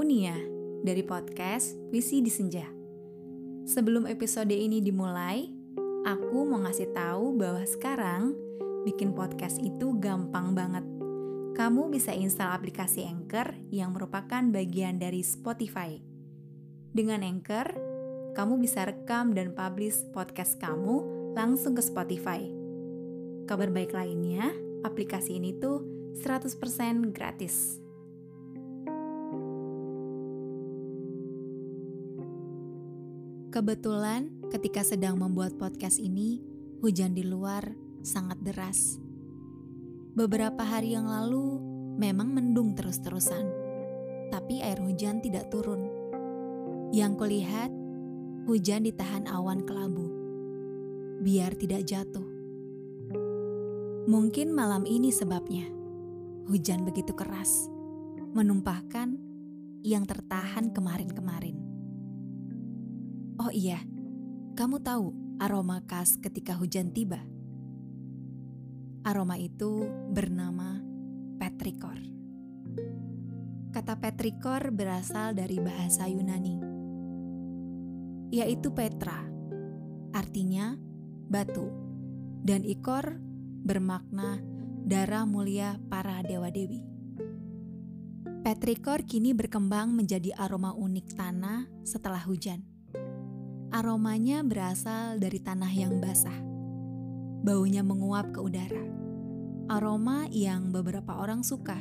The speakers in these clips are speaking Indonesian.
Aku Nia dari podcast Visi di Senja. Sebelum episode ini dimulai, aku mau ngasih tahu bahwa sekarang bikin podcast itu gampang banget. Kamu bisa install aplikasi Anchor yang merupakan bagian dari Spotify. Dengan Anchor, kamu bisa rekam dan publish podcast kamu langsung ke Spotify. Kabar baik lainnya, aplikasi ini tuh 100% gratis. Kebetulan ketika sedang membuat podcast ini, hujan di luar sangat deras. Beberapa hari yang lalu memang mendung terus-terusan, tapi air hujan tidak turun. Yang kulihat, hujan ditahan awan kelabu, biar tidak jatuh. Mungkin malam ini sebabnya, hujan begitu keras, menumpahkan yang tertahan kemarin-kemarin. Oh iya, kamu tahu aroma khas ketika hujan tiba? Aroma itu bernama petrikor. Kata petrikor berasal dari bahasa Yunani, yaitu petra, artinya batu, dan ikor bermakna darah mulia para dewa-dewi. Petrikor kini berkembang menjadi aroma unik tanah setelah hujan. Aromanya berasal dari tanah yang basah. Baunya menguap ke udara. Aroma yang beberapa orang suka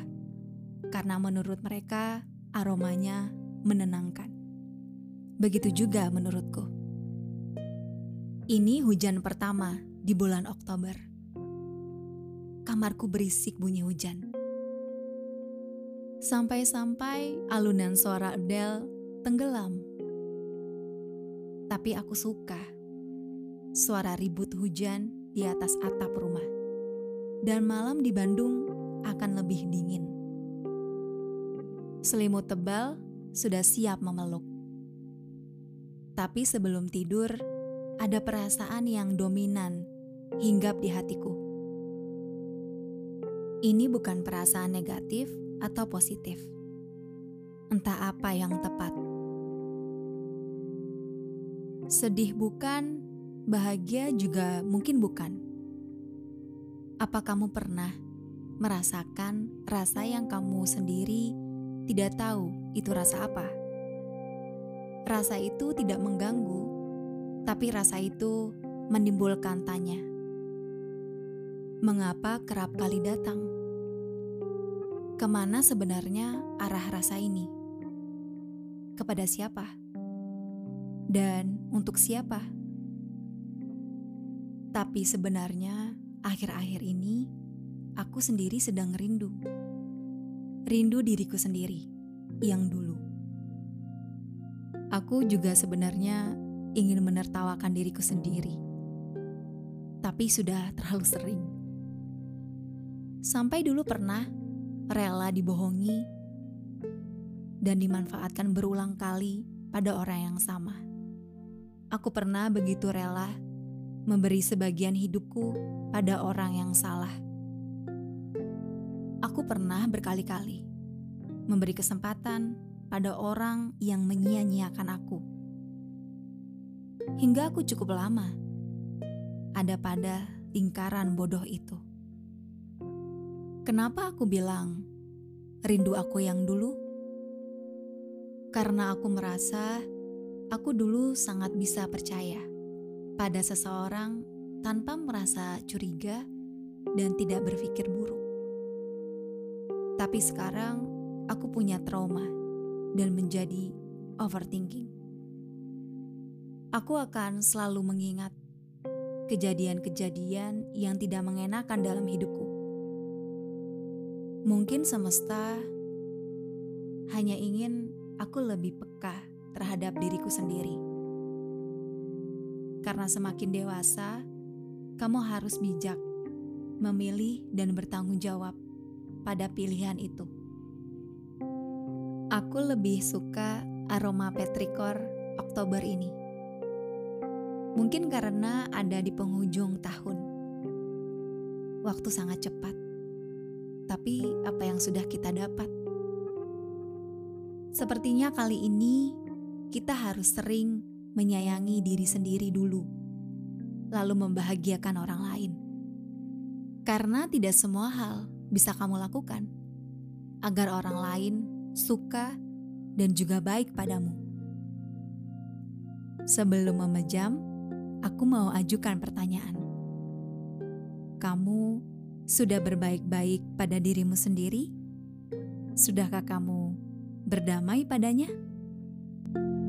karena menurut mereka aromanya menenangkan. Begitu juga menurutku. Ini hujan pertama di bulan Oktober. Kamarku berisik bunyi hujan. Sampai-sampai alunan suara Adele tenggelam tapi aku suka suara ribut hujan di atas atap rumah. Dan malam di Bandung akan lebih dingin. Selimut tebal sudah siap memeluk. Tapi sebelum tidur, ada perasaan yang dominan hinggap di hatiku. Ini bukan perasaan negatif atau positif. Entah apa yang tepat Sedih bukan, bahagia juga mungkin bukan. Apa kamu pernah merasakan rasa yang kamu sendiri tidak tahu itu rasa apa? Rasa itu tidak mengganggu, tapi rasa itu menimbulkan tanya. Mengapa kerap kali datang? Ke mana sebenarnya arah rasa ini? Kepada siapa? Dan untuk siapa. Tapi sebenarnya, akhir-akhir ini aku sendiri sedang rindu. Rindu diriku sendiri yang dulu. Aku juga sebenarnya ingin menertawakan diriku sendiri, tapi sudah terlalu sering. Sampai dulu pernah rela dibohongi dan dimanfaatkan berulang kali pada orang yang sama. Aku pernah begitu rela memberi sebagian hidupku pada orang yang salah. Aku pernah berkali-kali memberi kesempatan pada orang yang menyia-nyiakan aku. Hingga aku cukup lama ada pada lingkaran bodoh itu. Kenapa aku bilang rindu aku yang dulu? Karena aku merasa Aku dulu sangat bisa percaya pada seseorang tanpa merasa curiga dan tidak berpikir buruk. Tapi sekarang aku punya trauma dan menjadi overthinking. Aku akan selalu mengingat kejadian-kejadian yang tidak mengenakan dalam hidupku. Mungkin semesta hanya ingin aku lebih peka terhadap diriku sendiri. Karena semakin dewasa, kamu harus bijak memilih dan bertanggung jawab pada pilihan itu. Aku lebih suka aroma petrikor Oktober ini. Mungkin karena ada di penghujung tahun. Waktu sangat cepat. Tapi apa yang sudah kita dapat? Sepertinya kali ini kita harus sering menyayangi diri sendiri dulu, lalu membahagiakan orang lain. Karena tidak semua hal bisa kamu lakukan agar orang lain suka dan juga baik padamu. Sebelum memejam, aku mau ajukan pertanyaan. Kamu sudah berbaik-baik pada dirimu sendiri? Sudahkah kamu berdamai padanya? thank you